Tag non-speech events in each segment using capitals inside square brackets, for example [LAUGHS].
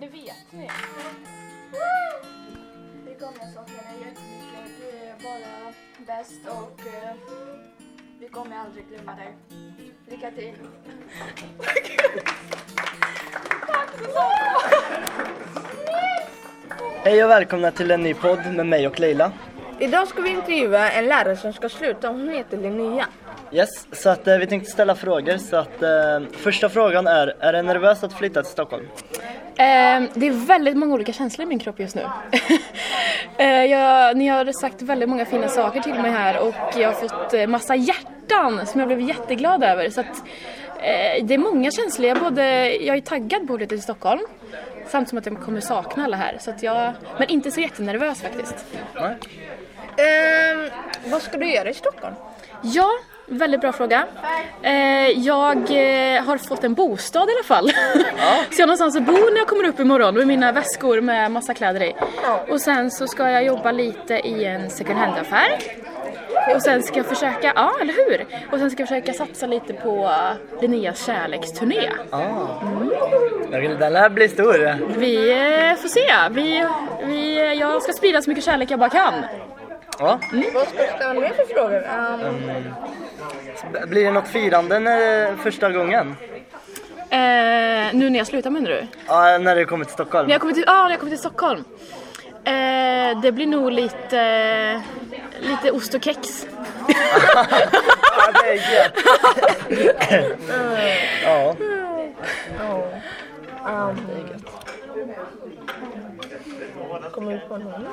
det vet ni. Vi kommer sakna dig jättemycket. Du är bara bäst och eh, vi kommer aldrig glömma dig. Lycka till! Hej och välkomna till en ny podd med mig och Leila. Idag ska vi intervjua en lärare som ska sluta. Hon heter Linnea. Yes, så att eh, vi tänkte ställa frågor. Så att eh, första frågan är, är det nervöst att flytta till Stockholm? Ehm, det är väldigt många olika känslor i min kropp just nu. [LAUGHS] Eh, jag, ni har sagt väldigt många fina saker till mig här och jag har fått eh, massa hjärtan som jag blev jätteglad över. Så att, eh, det är många känslor. Jag, både, jag är taggad på att till Stockholm samt som att jag kommer sakna alla här. Så att jag, men inte så jättenervös faktiskt. Nej. Ehm, vad ska du göra i Stockholm? Ja, väldigt bra fråga. Eh, jag eh, har fått en bostad i alla fall. [LAUGHS] så jag har någonstans att bo när jag kommer upp imorgon med mina väskor med massa kläder i. Och sen så ska jag jobba lite i en second hand-affär. Och sen ska jag försöka, ja eller hur? Och sen ska jag försöka satsa lite på Linneas kärleksturné. Ah. Mm. Den lär bli stor. Vi eh, får se. Vi, vi, jag ska sprida så mycket kärlek jag bara kan. Ja. Vad ska du ställa mer för frågor? B- Blir det något firande när, första gången? Eh, nu när jag slutar menar du? Ja, när du kommer till Stockholm? När jag kommer till, ah, när jag kommer till Stockholm. Eh, det blir nog lite, lite ost och kex. Ja, det är gött. [LAUGHS] ja. Kommer du på någon?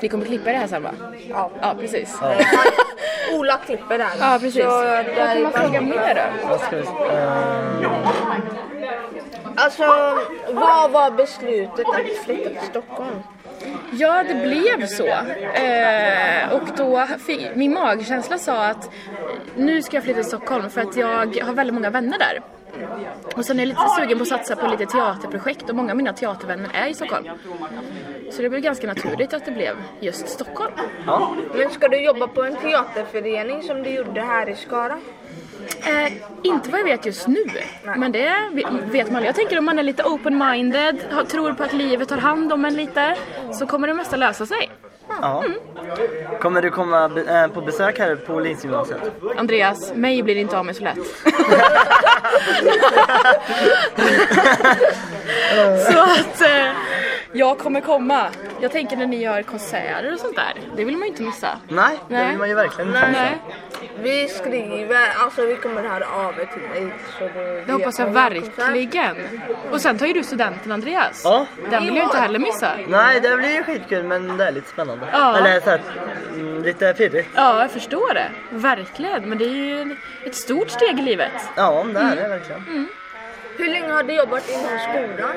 Vi kommer klippa det här sen va? Ja. Ja, precis. [LAUGHS] Ola klipper den. Ja, precis. Så Vad kan man fråga mer då? Vad ska vi... ehm, Alltså, vad var beslutet att flytta till Stockholm? Ja, det blev så. Eh, och då fick, min magkänsla sa att nu ska jag flytta till Stockholm för att jag har väldigt många vänner där. Och sen är jag lite sugen på att satsa på lite teaterprojekt och många av mina teatervänner är i Stockholm. Så det blev ganska naturligt att det blev just Stockholm. Men ska du jobba på en teaterförening som du gjorde här i Skara? Eh, inte vad jag vet just nu, men det vet man. Jag tänker om man är lite open-minded, har- tror på att livet tar hand om en lite, så kommer det mesta lösa sig. ja. Kommer du komma eh, på besök här på Lindsgymnasiet? Andreas, mig blir det inte av med så lätt. [LAUGHS] [LAUGHS] så att eh, jag kommer komma. Jag tänker när ni gör konserter och sånt där, det vill man ju inte missa. Nej, det Nej. vill man ju verkligen inte missa. Nej, Vi skriver, alltså vi kommer höra av er till dig. Så det hoppas jag verkligen. Och sen tar ju du studenten Andreas. Ja. Den vill jag inte heller missa. Nej, det blir ju skitkul men det är lite spännande. Ja. Eller så här, mm, lite pirrigt. Ja, jag förstår det. Verkligen. Men det är ju ett stort steg i livet. Ja, det är det verkligen. Hur länge har du jobbat inom skolan?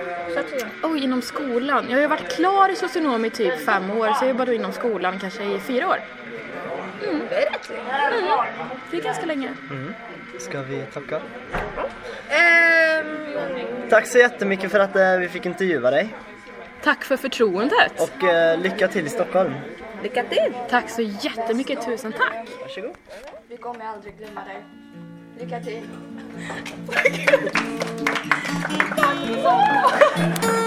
Oj, inom skolan. Jag har ju varit klar i socionom i typ fem år, så jag jobbar då inom skolan kanske i fyra år. Det är rätt länge. Det är ganska länge. Ska vi tacka? Ehm, Tack så jättemycket för att eh, vi fick intervjua dig. Tack för förtroendet. Och eh, lycka till i Stockholm. lycka till! Tack så jättemycket. Tusen tack. Varsågod. Vi kommer aldrig glömma dig. Lycka till! 大哥，大哥，大。